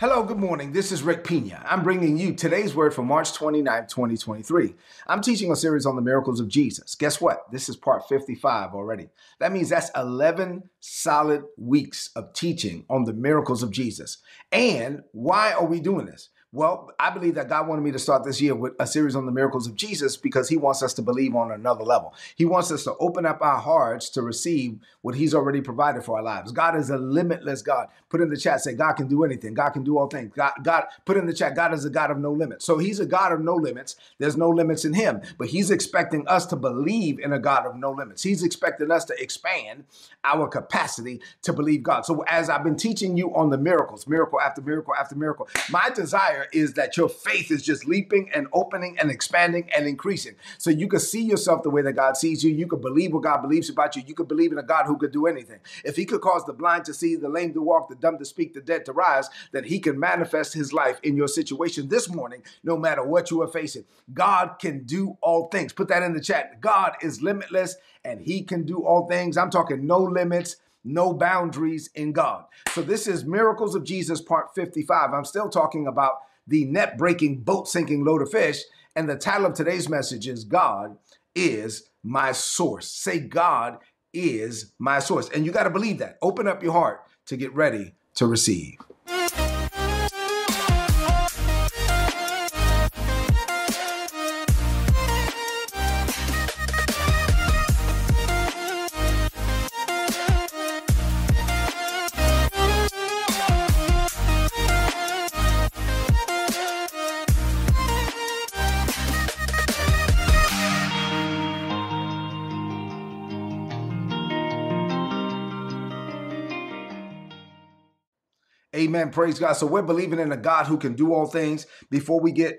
Hello, good morning. This is Rick Pina. I'm bringing you today's word for March 29, 2023. I'm teaching a series on the miracles of Jesus. Guess what? This is part 55 already. That means that's 11 solid weeks of teaching on the miracles of Jesus. And why are we doing this? Well, I believe that God wanted me to start this year with a series on the miracles of Jesus because He wants us to believe on another level. He wants us to open up our hearts to receive what He's already provided for our lives. God is a limitless God. Put in the chat, say, God can do anything. God can do all things. God, God, put in the chat, God is a God of no limits. So He's a God of no limits. There's no limits in Him, but He's expecting us to believe in a God of no limits. He's expecting us to expand our capacity to believe God. So as I've been teaching you on the miracles, miracle after miracle after miracle, my desire is that your faith is just leaping and opening and expanding and increasing. So you can see yourself the way that God sees you. You can believe what God believes about you. You can believe in a God who could do anything. If he could cause the blind to see, the lame to walk, the dumb to speak, the dead to rise, that he can manifest his life in your situation this morning, no matter what you are facing. God can do all things. Put that in the chat. God is limitless and he can do all things. I'm talking no limits no boundaries in God. So this is Miracles of Jesus, part 55. I'm still talking about the net breaking, boat sinking load of fish. And the title of today's message is God is my source. Say, God is my source. And you got to believe that. Open up your heart to get ready to receive. Amen. Praise God. So we're believing in a God who can do all things. Before we get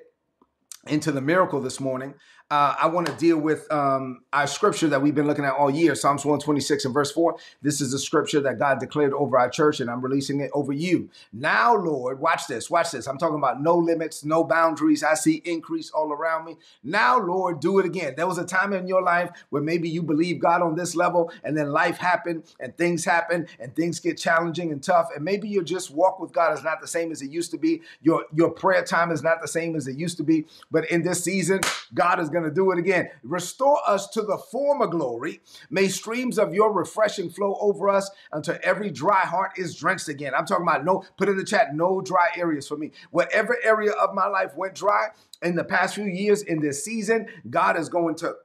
into the miracle this morning, uh, I want to deal with um, our scripture that we've been looking at all year, Psalms 126 and verse 4. This is a scripture that God declared over our church, and I'm releasing it over you. Now, Lord, watch this, watch this. I'm talking about no limits, no boundaries. I see increase all around me. Now, Lord, do it again. There was a time in your life where maybe you believe God on this level, and then life happened, and things happen, and things get challenging and tough, and maybe your just walk with God is not the same as it used to be. Your your prayer time is not the same as it used to be. But in this season, God is going going to do it again. Restore us to the former glory. May streams of your refreshing flow over us until every dry heart is drenched again. I'm talking about no, put in the chat, no dry areas for me. Whatever area of my life went dry in the past few years in this season, God is going to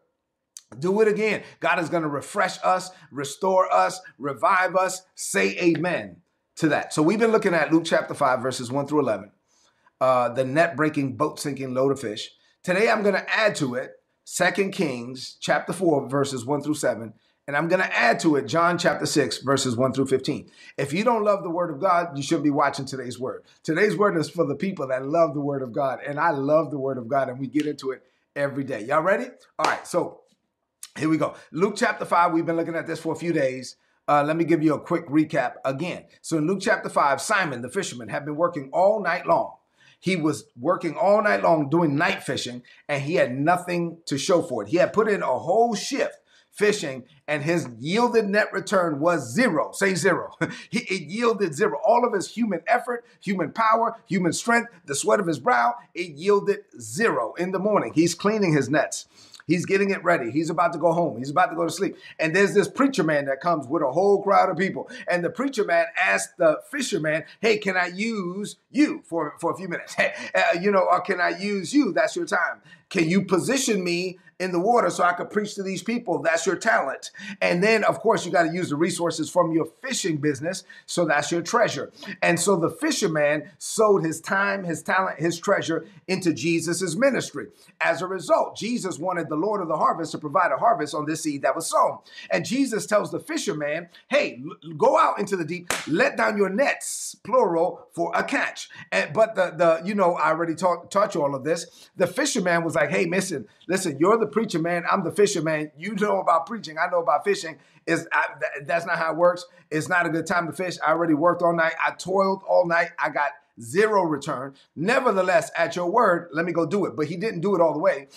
do it again. God is going to refresh us, restore us, revive us. Say amen to that. So we've been looking at Luke chapter 5, verses 1 through 11, uh, the net breaking, boat sinking load of fish. Today I'm going to add to it Second Kings chapter 4 verses 1 through 7 and I'm going to add to it John chapter 6 verses 1 through 15. If you don't love the word of God, you shouldn't be watching today's word. Today's word is for the people that love the word of God and I love the word of God and we get into it every day. Y'all ready? All right. So here we go. Luke chapter 5, we've been looking at this for a few days. Uh, let me give you a quick recap again. So in Luke chapter 5, Simon the fisherman had been working all night long he was working all night long doing night fishing and he had nothing to show for it. He had put in a whole shift fishing and his yielded net return was zero. Say zero. he, it yielded zero. All of his human effort, human power, human strength, the sweat of his brow, it yielded zero in the morning. He's cleaning his nets. He's getting it ready. He's about to go home. He's about to go to sleep. And there's this preacher man that comes with a whole crowd of people. And the preacher man asks the fisherman, Hey, can I use you for, for a few minutes? uh, you know, or can I use you? That's your time. Can you position me in the water so I could preach to these people? That's your talent. And then, of course, you got to use the resources from your fishing business. So that's your treasure. And so the fisherman sowed his time, his talent, his treasure into Jesus's ministry. As a result, Jesus wanted the Lord of the harvest to provide a harvest on this seed that was sown. And Jesus tells the fisherman, hey, go out into the deep, let down your nets, plural, for a catch. And, but the, the, you know, I already taught, taught you all of this. The fisherman was like, hey, listen, listen, you're the preacher man. I'm the fisherman. You know about preaching. I know about fishing. Is that's not how it works. It's not a good time to fish. I already worked all night. I toiled all night. I got zero return. Nevertheless, at your word, let me go do it. But he didn't do it all the way.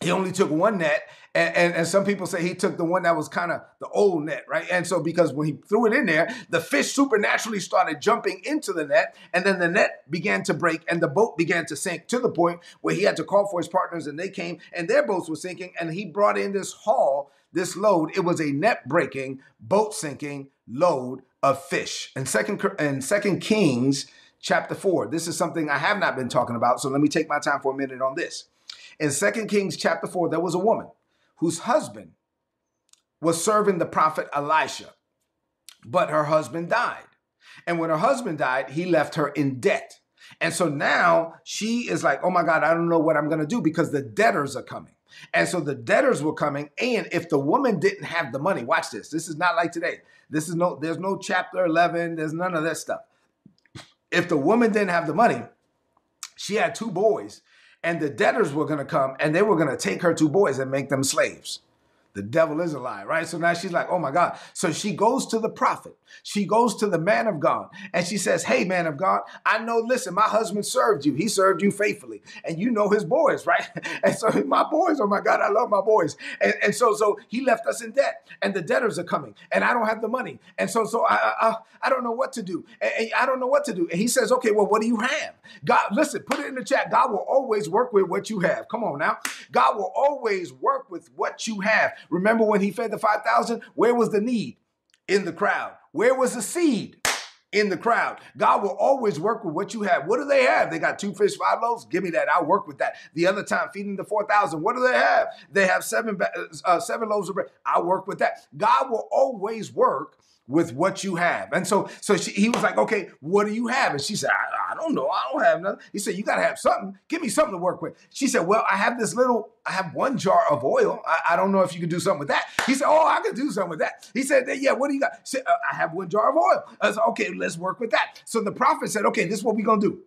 He only took one net and, and, and, some people say he took the one that was kind of the old net right? And so because when he threw it in there the fish supernaturally started jumping into the net and then the net began to break and the boat began to sink to the point where he had to call for his partners and they came and their boats were sinking and he brought in this haul this load. It was a net breaking boat sinking load of fish. And second and second kings chapter 4 this is something i have not been talking about so let me take my time for a minute on this in 2 Kings chapter 4, there was a woman whose husband was serving the prophet Elisha, but her husband died. And when her husband died, he left her in debt. And so now she is like, oh my God, I don't know what I'm going to do because the debtors are coming. And so the debtors were coming. And if the woman didn't have the money, watch this. This is not like today. This is no, there's no chapter 11. There's none of that stuff. If the woman didn't have the money, she had two boys and the debtors were going to come and they were going to take her two boys and make them slaves. The devil is a lie, right? So now she's like, oh my God. So she goes to the prophet. She goes to the man of God and she says, Hey, man of God, I know, listen, my husband served you. He served you faithfully. And you know his boys, right? And so my boys, oh my God, I love my boys. And, and so so he left us in debt and the debtors are coming and I don't have the money. And so so I I, I don't know what to do. And I don't know what to do. And he says, Okay, well, what do you have? God, listen, put it in the chat. God will always work with what you have. Come on now. God will always work with what you have. Remember when he fed the 5,000? Where was the need? In the crowd. Where was the seed? in the crowd. God will always work with what you have. What do they have? They got two fish, five loaves. Give me that. I'll work with that. The other time, feeding the 4,000. What do they have? They have seven, uh, seven loaves of bread. I'll work with that. God will always work with what you have. And so, so she, he was like, okay, what do you have? And she said, I, I don't know. I don't have nothing. He said, you got to have something. Give me something to work with. She said, well, I have this little, I have one jar of oil. I, I don't know if you can do something with that. He said, oh, I can do something with that. He said, yeah, what do you got? Said, uh, I have one jar of oil. I said, okay, let's work with that. So the prophet said, okay, this is what we're going to do.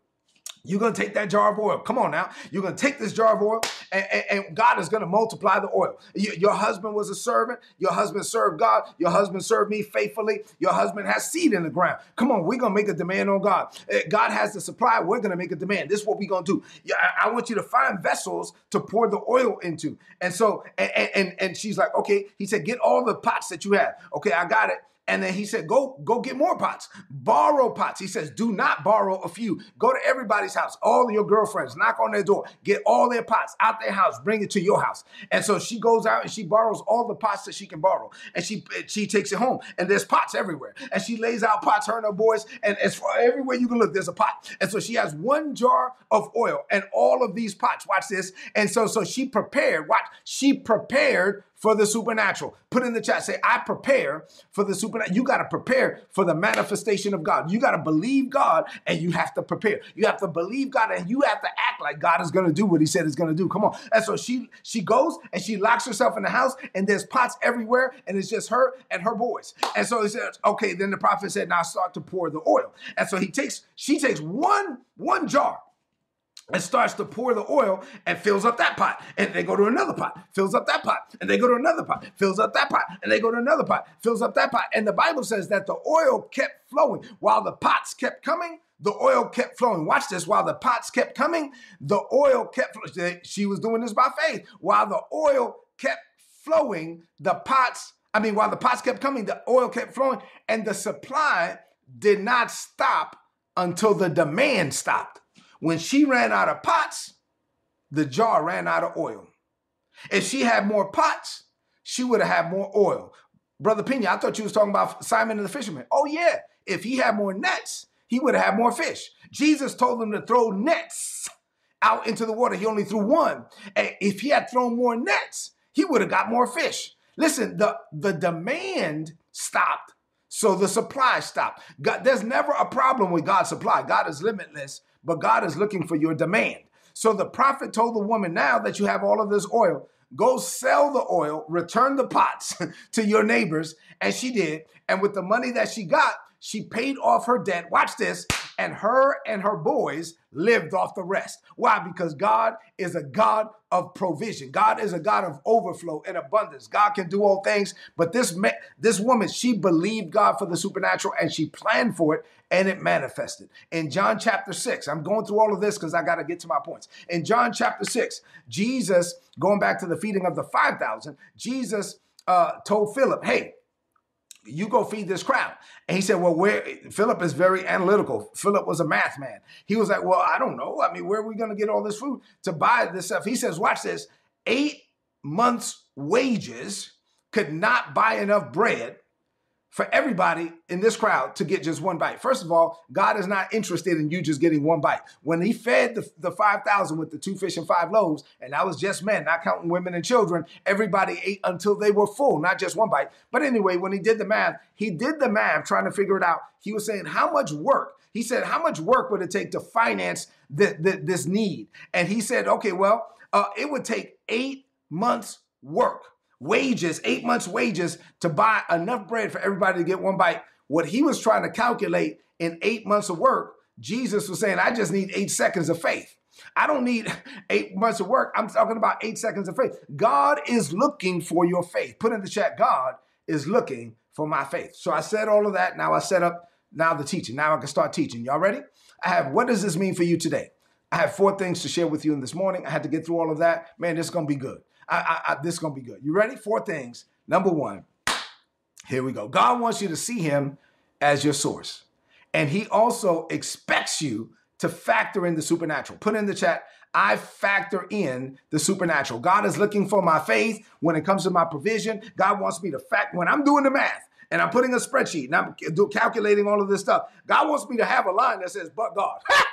You're going to take that jar of oil. Come on now. You're going to take this jar of oil, and, and, and God is going to multiply the oil. You, your husband was a servant. Your husband served God. Your husband served me faithfully. Your husband has seed in the ground. Come on, we're going to make a demand on God. Eh, God has the supply. We're going to make a demand. This is what we're going to do. I, I want you to find vessels to pour the oil into. And so, and, and, and she's like, okay. He said, get all the pots that you have. Okay, I got it. And then he said, go, go get more pots. Borrow pots. He says, do not borrow a few. Go to everybody's house, all your girlfriends, knock on their door, get all their pots out their house, bring it to your house. And so she goes out and she borrows all the pots that she can borrow. And she she takes it home. And there's pots everywhere. And she lays out pots, her and her boys. And as far everywhere you can look, there's a pot. And so she has one jar of oil and all of these pots. Watch this. And so so she prepared, watch, she prepared for the supernatural. Put in the chat, say, I prepare for the supernatural. You got to prepare for the manifestation of God. You got to believe God and you have to prepare. You have to believe God and you have to act like God is going to do what he said he's going to do. Come on. And so she she goes and she locks herself in the house and there's pots everywhere and it's just her and her boys. And so he says, okay, then the prophet said, now start to pour the oil. And so he takes, she takes one, one jar and starts to pour the oil and fills up that pot. And they go to another pot, fills up that pot. And they go to another pot, fills up that pot. And they go to another pot, fills up that pot. And the Bible says that the oil kept flowing while the pots kept coming. The oil kept flowing. Watch this. While the pots kept coming, the oil kept flowing. She was doing this by faith. While the oil kept flowing, the pots, I mean, while the pots kept coming, the oil kept flowing, and the supply did not stop until the demand stopped. When she ran out of pots, the jar ran out of oil. If she had more pots, she would have had more oil. Brother Pina, I thought you was talking about Simon and the fisherman. Oh yeah, if he had more nets, he would have had more fish. Jesus told them to throw nets out into the water. He only threw one. And if he had thrown more nets, he would have got more fish. Listen, the, the demand stopped, so the supply stopped. God, there's never a problem with God's supply. God is limitless, but God is looking for your demand. So the prophet told the woman, Now that you have all of this oil, go sell the oil, return the pots to your neighbors. And she did. And with the money that she got, she paid off her debt. Watch this. And her and her boys lived off the rest. Why? Because God is a God of provision. God is a God of overflow and abundance. God can do all things. But this this woman, she believed God for the supernatural and she planned for it and it manifested. In John chapter 6, I'm going through all of this because I got to get to my points. In John chapter 6, Jesus, going back to the feeding of the 5,000, Jesus uh, told Philip, hey, you go feed this crowd. And he said, Well, where Philip is very analytical. Philip was a math man. He was like, Well, I don't know. I mean, where are we going to get all this food to buy this stuff? He says, Watch this eight months' wages could not buy enough bread for everybody in this crowd to get just one bite. First of all, God is not interested in you just getting one bite. When he fed the, the 5,000 with the two fish and five loaves, and that was just men, not counting women and children, everybody ate until they were full, not just one bite. But anyway, when he did the math, he did the math trying to figure it out. He was saying, how much work? He said, how much work would it take to finance the, the, this need? And he said, okay, well, uh, it would take eight months' work wages, eight months' wages to buy enough bread for everybody to get one bite. What he was trying to calculate in eight months of work, Jesus was saying, I just need eight seconds of faith. I don't need eight months of work. I'm talking about eight seconds of faith. God is looking for your faith. Put in the chat, God is looking for my faith. So I said all of that. Now I set up now the teaching. Now I can start teaching. Y'all ready? I have what does this mean for you today? I have four things to share with you in this morning. I had to get through all of that. Man, this is gonna be good. I, I, I, this is going to be good. You ready? Four things. Number one, here we go. God wants you to see him as your source. And he also expects you to factor in the supernatural. Put in the chat, I factor in the supernatural. God is looking for my faith when it comes to my provision. God wants me to fact when I'm doing the math and I'm putting a spreadsheet and I'm calculating all of this stuff. God wants me to have a line that says, but God.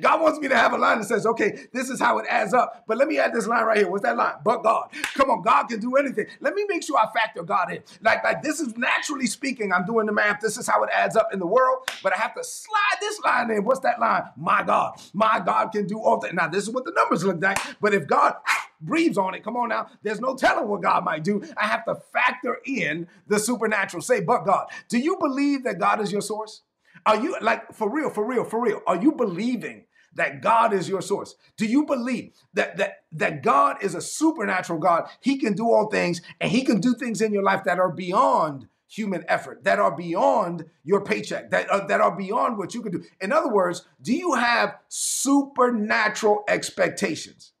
God wants me to have a line that says, okay, this is how it adds up. But let me add this line right here. What's that line? But God. Come on, God can do anything. Let me make sure I factor God in. Like, like this is naturally speaking, I'm doing the math. This is how it adds up in the world. But I have to slide this line in. What's that line? My God. My God can do all things. Now, this is what the numbers look like. But if God breathes on it, come on now, there's no telling what God might do. I have to factor in the supernatural. Say, but God. Do you believe that God is your source? Are you like for real, for real, for real? Are you believing that God is your source? Do you believe that that that God is a supernatural God? He can do all things and he can do things in your life that are beyond human effort, that are beyond your paycheck, that uh, that are beyond what you can do. In other words, do you have supernatural expectations?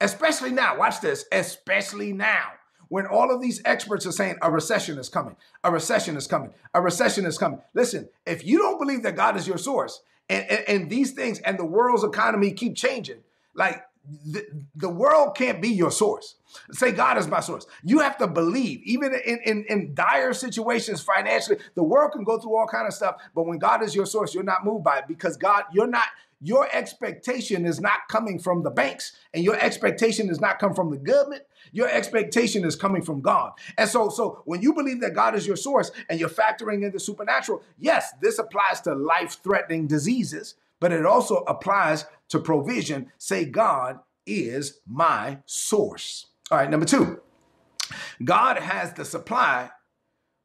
Especially now, watch this, especially now when all of these experts are saying a recession is coming, a recession is coming, a recession is coming. Listen, if you don't believe that God is your source and, and, and these things and the world's economy keep changing, like the, the world can't be your source. Say God is my source. You have to believe, even in, in, in dire situations financially, the world can go through all kind of stuff, but when God is your source, you're not moved by it because God, you're not your expectation is not coming from the banks and your expectation is not come from the government your expectation is coming from god and so so when you believe that god is your source and you're factoring in the supernatural yes this applies to life-threatening diseases but it also applies to provision say god is my source all right number two god has the supply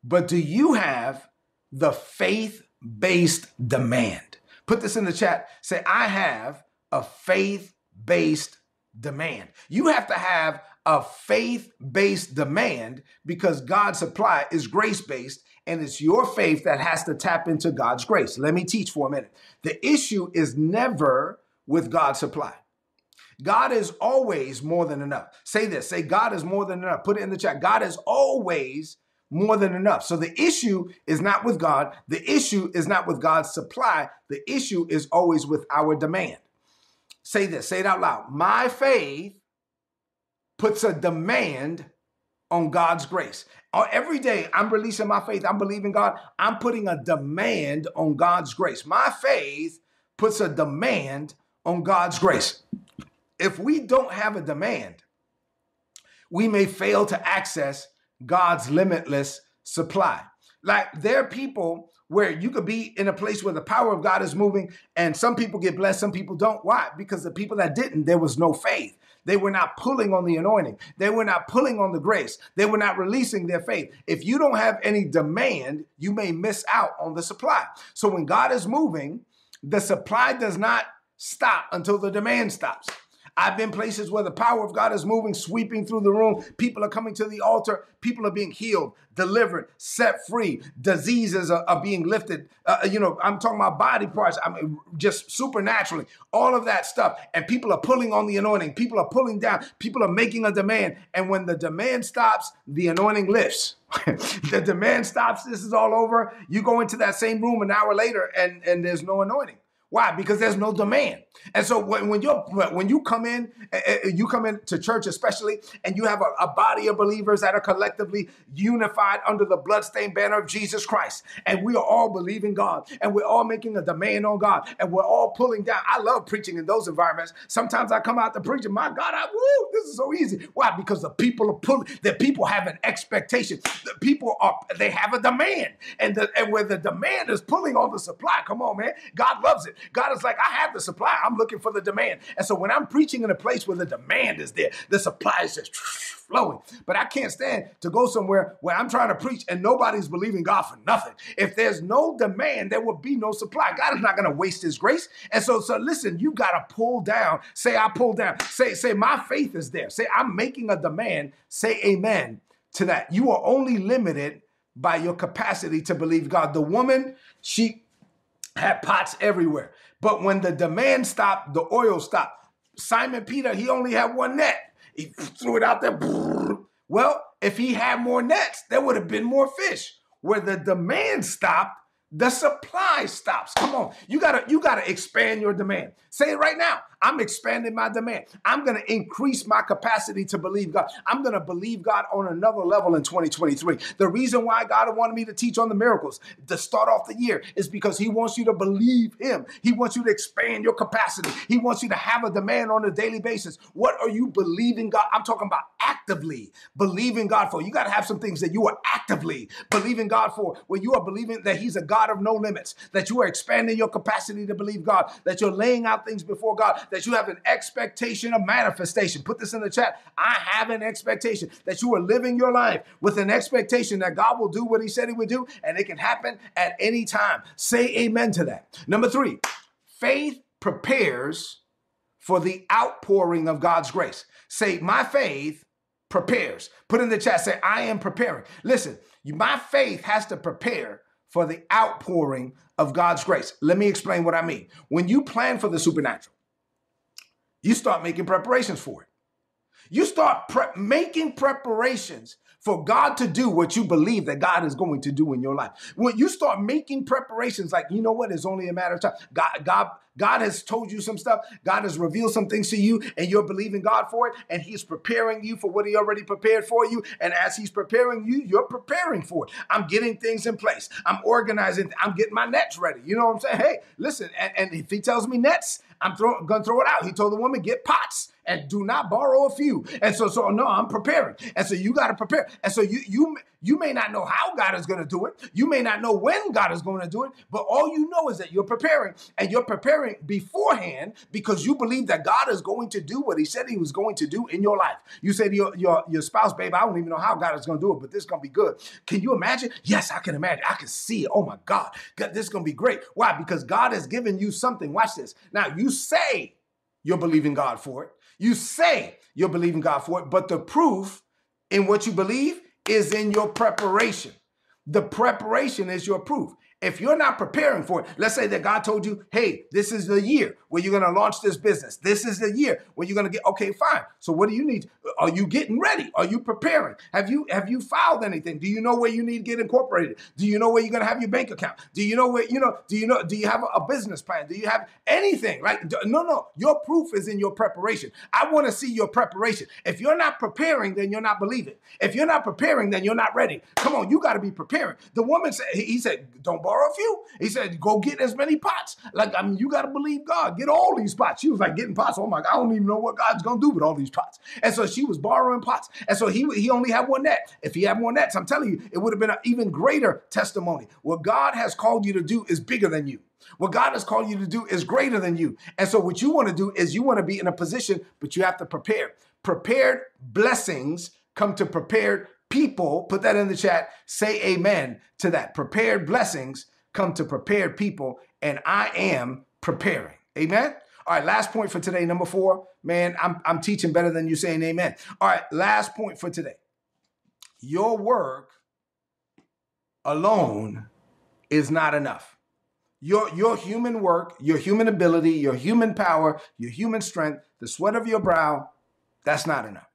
but do you have the faith-based demand Put this in the chat. Say, I have a faith based demand. You have to have a faith based demand because God's supply is grace based and it's your faith that has to tap into God's grace. Let me teach for a minute. The issue is never with God's supply. God is always more than enough. Say this say, God is more than enough. Put it in the chat. God is always more than enough. So the issue is not with God. The issue is not with God's supply. The issue is always with our demand. Say this, say it out loud. My faith puts a demand on God's grace. Uh, every day I'm releasing my faith. I'm believing God. I'm putting a demand on God's grace. My faith puts a demand on God's grace. If we don't have a demand, we may fail to access God's limitless supply. Like there are people where you could be in a place where the power of God is moving and some people get blessed, some people don't. Why? Because the people that didn't, there was no faith. They were not pulling on the anointing. They were not pulling on the grace. They were not releasing their faith. If you don't have any demand, you may miss out on the supply. So when God is moving, the supply does not stop until the demand stops. I've been places where the power of God is moving, sweeping through the room. People are coming to the altar. People are being healed, delivered, set free. Diseases are, are being lifted. Uh, you know, I'm talking about body parts. I mean, just supernaturally, all of that stuff. And people are pulling on the anointing. People are pulling down. People are making a demand. And when the demand stops, the anointing lifts. the demand stops. This is all over. You go into that same room an hour later, and and there's no anointing. Why? Because there's no demand. And so when, you when you come in, eh, eh, you come into church especially, and you have a, a, body of believers that are collectively unified under the bloodstained banner of Jesus Christ, and we are all believing God, and we're all making a demand on God, and we're all pulling down. I love preaching in those environments. Sometimes I come out to preach, and my God, I woo, this is so easy. Why? Because the people are pulling. The people have an expectation. The people are they have a demand, and the, and where the demand is pulling on the supply. Come on, man. God loves it. God is like, I have the supply. I'm looking for the demand. And so when I'm preaching in a place where the demand is there, the supply is just flowing. But I can't stand to go somewhere where I'm trying to preach and nobody's believing God for nothing. If there's no demand, there will be no supply. God is not going to waste his grace. And so, so listen, you got to pull down. Say, I pull down. Say, say, my faith is there. Say, I'm making a demand. Say amen to that. You are only limited by your capacity to believe God. The woman, she had pots everywhere. But when the demand stopped, the oil stopped. Simon Peter, he only had one net. He threw it out there. Well, if he had more nets, there would have been more fish. Where the demand stopped, the supply stops. Come on. You gotta, you gotta expand your demand. Say it right now. I'm expanding my demand. I'm going to increase my capacity to believe God. I'm going to believe God on another level in 2023. The reason why God wanted me to teach on the miracles to start off the year is because He wants you to believe Him. He wants you to expand your capacity. He wants you to have a demand on a daily basis. What are you believing God? I'm talking about actively believing God for. You got to have some things that you are actively believing God for, where you are believing that He's a God of no limits, that you are expanding your capacity to believe God, that you're laying out things before God, that you have an expectation of manifestation. Put this in the chat. I have an expectation that you are living your life with an expectation that God will do what He said He would do, and it can happen at any time. Say amen to that. Number three, faith prepares for the outpouring of God's grace. Say, my faith prepares. Put in the chat, say, I am preparing. Listen, my faith has to prepare for the outpouring of God's grace. Let me explain what I mean. When you plan for the supernatural, you start making preparations for it. You start pre- making preparations for God to do what you believe that God is going to do in your life. When you start making preparations, like, you know what, it's only a matter of time. God, God, God has told you some stuff. God has revealed some things to you, and you're believing God for it, and He's preparing you for what He already prepared for you. And as He's preparing you, you're preparing for it. I'm getting things in place. I'm organizing. I'm getting my nets ready. You know what I'm saying? Hey, listen, and, and if He tells me nets, I'm throw, gonna throw it out. He told the woman, get pots and do not borrow a few. And so, so no, I'm preparing. And so you got to prepare. And so you you you may not know how God is going to do it. You may not know when God is going to do it, but all you know is that you're preparing and you're preparing beforehand because you believe that God is going to do what he said he was going to do in your life. You say to your, your, your spouse, babe, I don't even know how God is going to do it, but this is going to be good. Can you imagine? Yes, I can imagine. I can see it. Oh my God, God this is going to be great. Why? Because God has given you something. Watch this. Now you say you're believing God for it. You say you're believing God for it, but the proof in what you believe is in your preparation. The preparation is your proof. If you're not preparing for it, let's say that God told you, hey, this is the year where you're going to launch this business. This is the year where you're going to get, okay, fine. So what do you need? Are you getting ready? Are you preparing? Have you, have you filed anything? Do you know where you need to get incorporated? Do you know where you're going to have your bank account? Do you know where, you know, do you know, do you have a, business plan? Do you have anything? Like, no, no, your proof is in your preparation. I want to see your preparation. If you're not preparing, then you're not believing. If you're not preparing, then you're not ready. Come on, you got to be preparing. The woman said, he said, don't borrow a few. He said, go get as many pots. Like, I mean, you got to believe God. Get all these pots. She was like, getting pots. Oh my God, I don't even know what God's going to do with all these pots. And so she was borrowing pots. And so he, he only had one net. If he had more nets, I'm telling you, it would have been an even greater testimony. What God has called you to do is bigger than you. What God has called you to do is greater than you. And so what you want to do is you want to be in a position, but you have to prepare. Prepared blessings come to prepared people. Put that in the chat. Say amen to that. Prepared blessings come to prepared people, and I am preparing. Amen. All right, last point for today, number four. Man, I'm, I'm teaching better than you saying amen. All right, last point for today. Your work alone is not enough. Your, your human work, your human ability, your human power, your human strength, the sweat of your brow, that's not enough.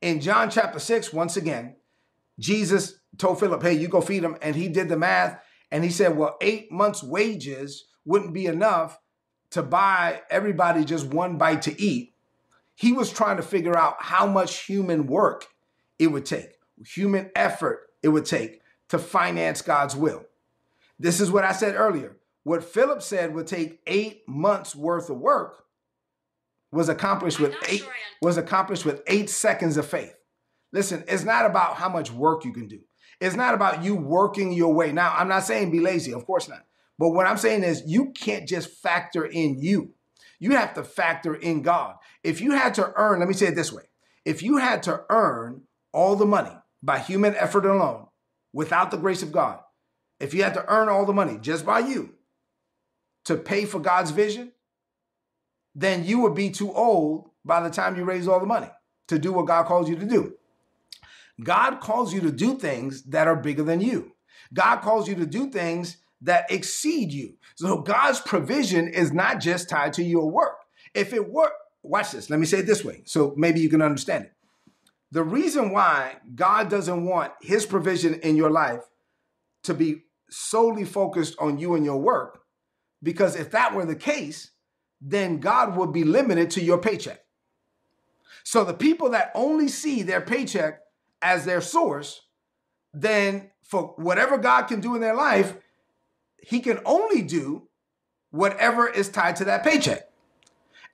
In John chapter 6, once again, Jesus told Philip, hey, you go feed them. And he did the math and he said, well, eight months' wages wouldn't be enough to buy everybody just one bite to eat. He was trying to figure out how much human work it would take, human effort it would take to finance God's will. This is what I said earlier. What Philip said would take eight months worth of work was accomplished with eight sure was accomplished with eight seconds of faith. Listen, it's not about how much work you can do. It's not about you working your way. Now, I'm not saying be lazy, of course not. But what I'm saying is you can't just factor in you. You have to factor in God. If you had to earn, let me say it this way. If you had to earn all the money by human effort alone without the grace of God, if you had to earn all the money just by you to pay for God's vision, then you would be too old by the time you raise all the money to do what God calls you to do. God calls you to do things that are bigger than you. God calls you to do things that exceed you. So God's provision is not just tied to your work. If it were, watch this, let me say it this way so maybe you can understand it. The reason why God doesn't want his provision in your life to be solely focused on you and your work, because if that were the case, then God would be limited to your paycheck. So the people that only see their paycheck as their source, then for whatever God can do in their life, he can only do whatever is tied to that paycheck.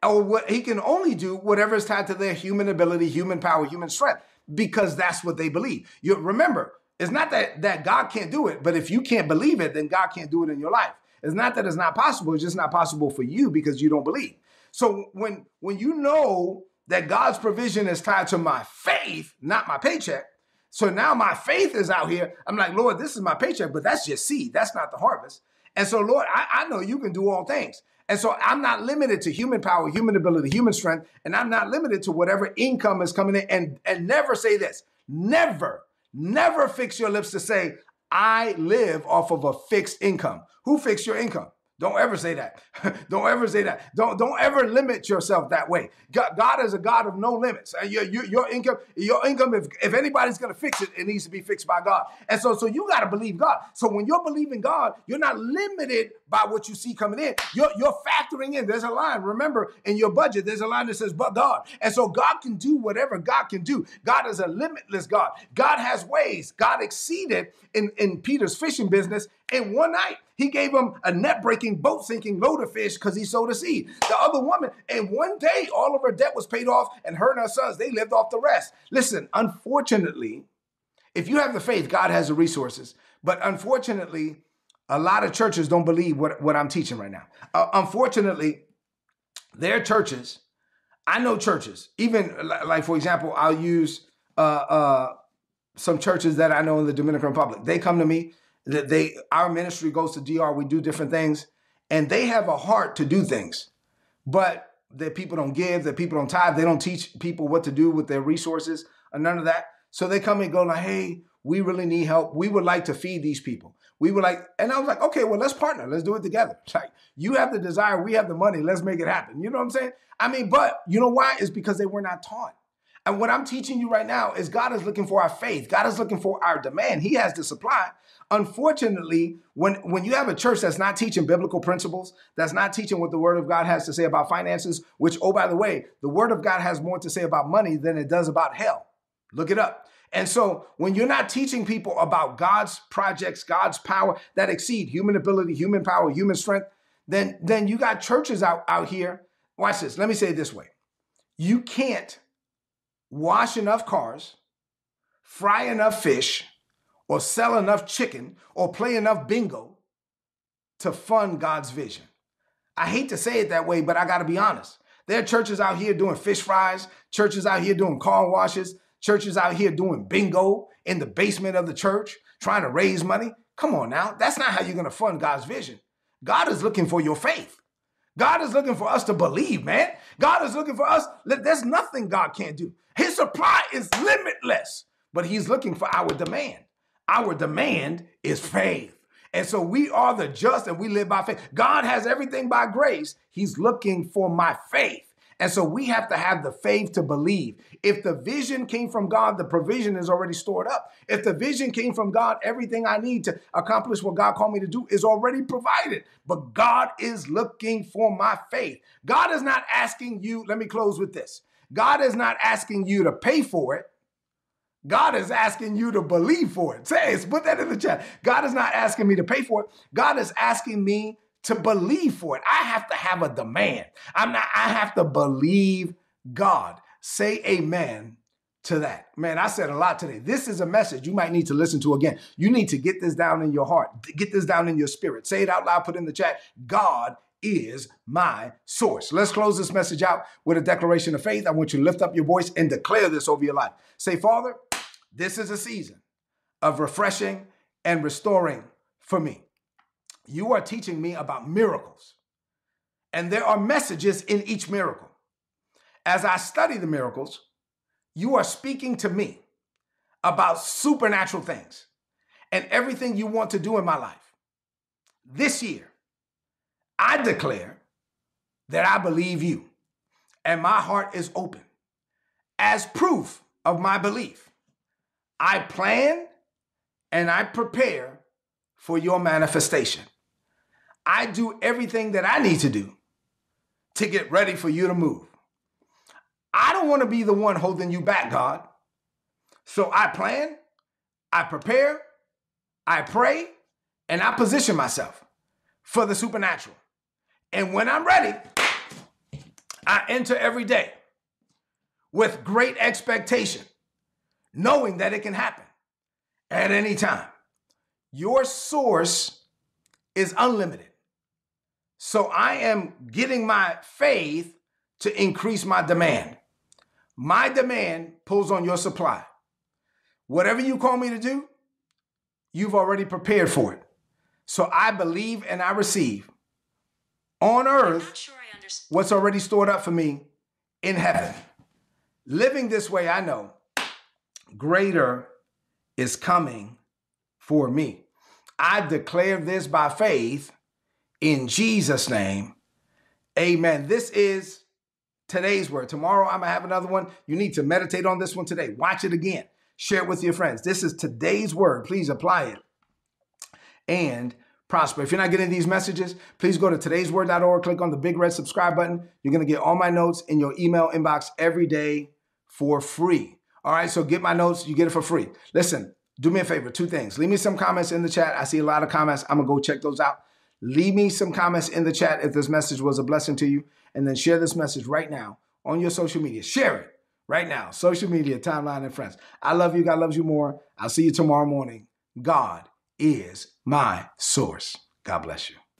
Or what he can only do whatever is tied to their human ability, human power, human strength, because that's what they believe. You remember, it's not that, that God can't do it, but if you can't believe it, then God can't do it in your life. It's not that it's not possible, it's just not possible for you because you don't believe. So when when you know that God's provision is tied to my faith, not my paycheck, so now my faith is out here. I'm like, Lord, this is my paycheck, but that's just seed. That's not the harvest. And so, Lord, I, I know you can do all things. And so I'm not limited to human power, human ability, human strength, and I'm not limited to whatever income is coming in. And, and never say this. Never, never fix your lips to say, I live off of a fixed income. Who fixed your income? Don't ever say that. don't ever say that. Don't don't ever limit yourself that way. God, God is a God of no limits. Your, your, your income, your income. If, if anybody's to fix it, it needs to be fixed by God. And so so you got to believe God. So when you're believing God, you're not limited by what you see coming in. You're you're factoring in. There's a line. Remember in your budget, there's a line that says "but God." And so God can do whatever God can do. God is a limitless God. God has ways. God exceeded in in Peter's fishing business in one night. He gave him a net breaking, boat sinking load of fish because he sowed a seed. The other woman, in one day, all of her debt was paid off, and her and her sons, they lived off the rest. Listen, unfortunately, if you have the faith, God has the resources. But unfortunately, a lot of churches don't believe what, what I'm teaching right now. Uh, unfortunately, their churches, I know churches, even like, for example, I'll use uh, uh, some churches that I know in the Dominican Republic. They come to me that they our ministry goes to DR, we do different things, and they have a heart to do things, but that people don't give, that people don't tithe, they don't teach people what to do with their resources, or none of that. So they come and go like, hey, we really need help. We would like to feed these people. We were like, and I was like, okay, well, let's partner. Let's do it together. Like, you have the desire, we have the money. Let's make it happen. You know what I'm saying? I mean, but you know why? It's because they were not taught. And what I'm teaching you right now is God is looking for our faith. God is looking for our demand. He has the supply. Unfortunately, when, when you have a church that's not teaching biblical principles, that's not teaching what the word of God has to say about finances, which, oh, by the way, the word of God has more to say about money than it does about hell. Look it up. And so when you're not teaching people about God's projects, God's power that exceed human ability, human power, human strength, then, then you got churches out, out here. Watch this. Let me say it this way. You can't wash enough cars, fry enough fish, or sell enough chicken, or play enough bingo to fund God's vision. I hate to say it that way, but I got to be honest. There are churches out here doing fish fries, churches out here doing car washes, churches out here doing bingo in the basement of the church, trying to raise money. Come on now. That's not how you're to fund God's vision. God is looking for your faith. God is looking for us to believe, man. God is looking for us. There's nothing God can't do. His supply is limitless, but He's looking for our demand. Our demand is faith. And so we are the just and we live by faith. God has everything by grace. He's looking for my faith. And so we have to have the faith to believe. If the vision came from God, the provision is already stored up. If the vision came from God, everything I need to accomplish what God called me to do is already provided. But God is looking for my faith. God is not asking you, let me close with this. God is not asking you to pay for it. God is asking you to believe for it. Say put that in the chat. God is not asking me to pay for it. God is asking me to believe for it. I have to have a demand. I'm not, I have to believe God. Say amen to that. Man, I said a lot today. This is a message you might need to listen to again. You need to get this down in your heart, get this down in your spirit. Say it out loud, put in the chat. God is my source. Let's close this message out with a declaration of faith. I want you to lift up your voice and declare this over your life. Say, Father, this is a season of refreshing and restoring for me you are teaching me about miracles. And there are messages in each miracle. As I study the miracles, you are speaking to me about supernatural things and everything you want to do in my life. This year, I declare that I believe you and my heart is open. As proof of my belief, I plan and I prepare for your manifestation. I do everything that I need to do to get ready for you to move. I don't want to be the one holding you back, God. So I plan, I prepare, I pray, and I position myself for the supernatural. And when I'm ready, I enter every day with great expectation, knowing that it can happen at any time. Your source is unlimited. So I am getting my faith to increase my demand. My demand pulls on your supply. Whatever you call me to do, you've already prepared for it. So I believe and I receive on earth sure what's already stored up for me in heaven. Living this way, I know greater is coming for me. I declare this by faith in Jesus' name. Amen. This is today's word. Tomorrow I'm going to have another one. You need to meditate on this one today. Watch it again. Share it with your friends. This is today's word. Please apply it and prosper. If you're not getting these messages, please go to today'sword.org, click on the big red subscribe button. You're going to get all my notes in your email inbox every day for free. All right, so get my notes, you get it for free. Listen, do me a favor, two things. Leave me some comments in the chat. I see a lot of comments. I'm going to go check those out. Leave me some comments in the chat if this message was a blessing to you, and then share this message right now on your social media. Share it right now, social media, timeline, and friends. I love you. God loves you more. I'll see you tomorrow morning. God is my source. God bless you.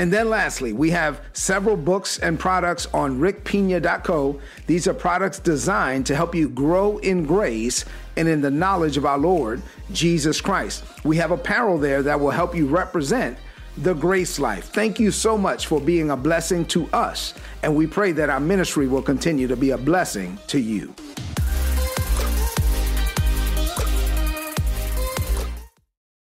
And then lastly, we have several books and products on rickpina.co. These are products designed to help you grow in grace and in the knowledge of our Lord Jesus Christ. We have apparel there that will help you represent the grace life. Thank you so much for being a blessing to us, and we pray that our ministry will continue to be a blessing to you.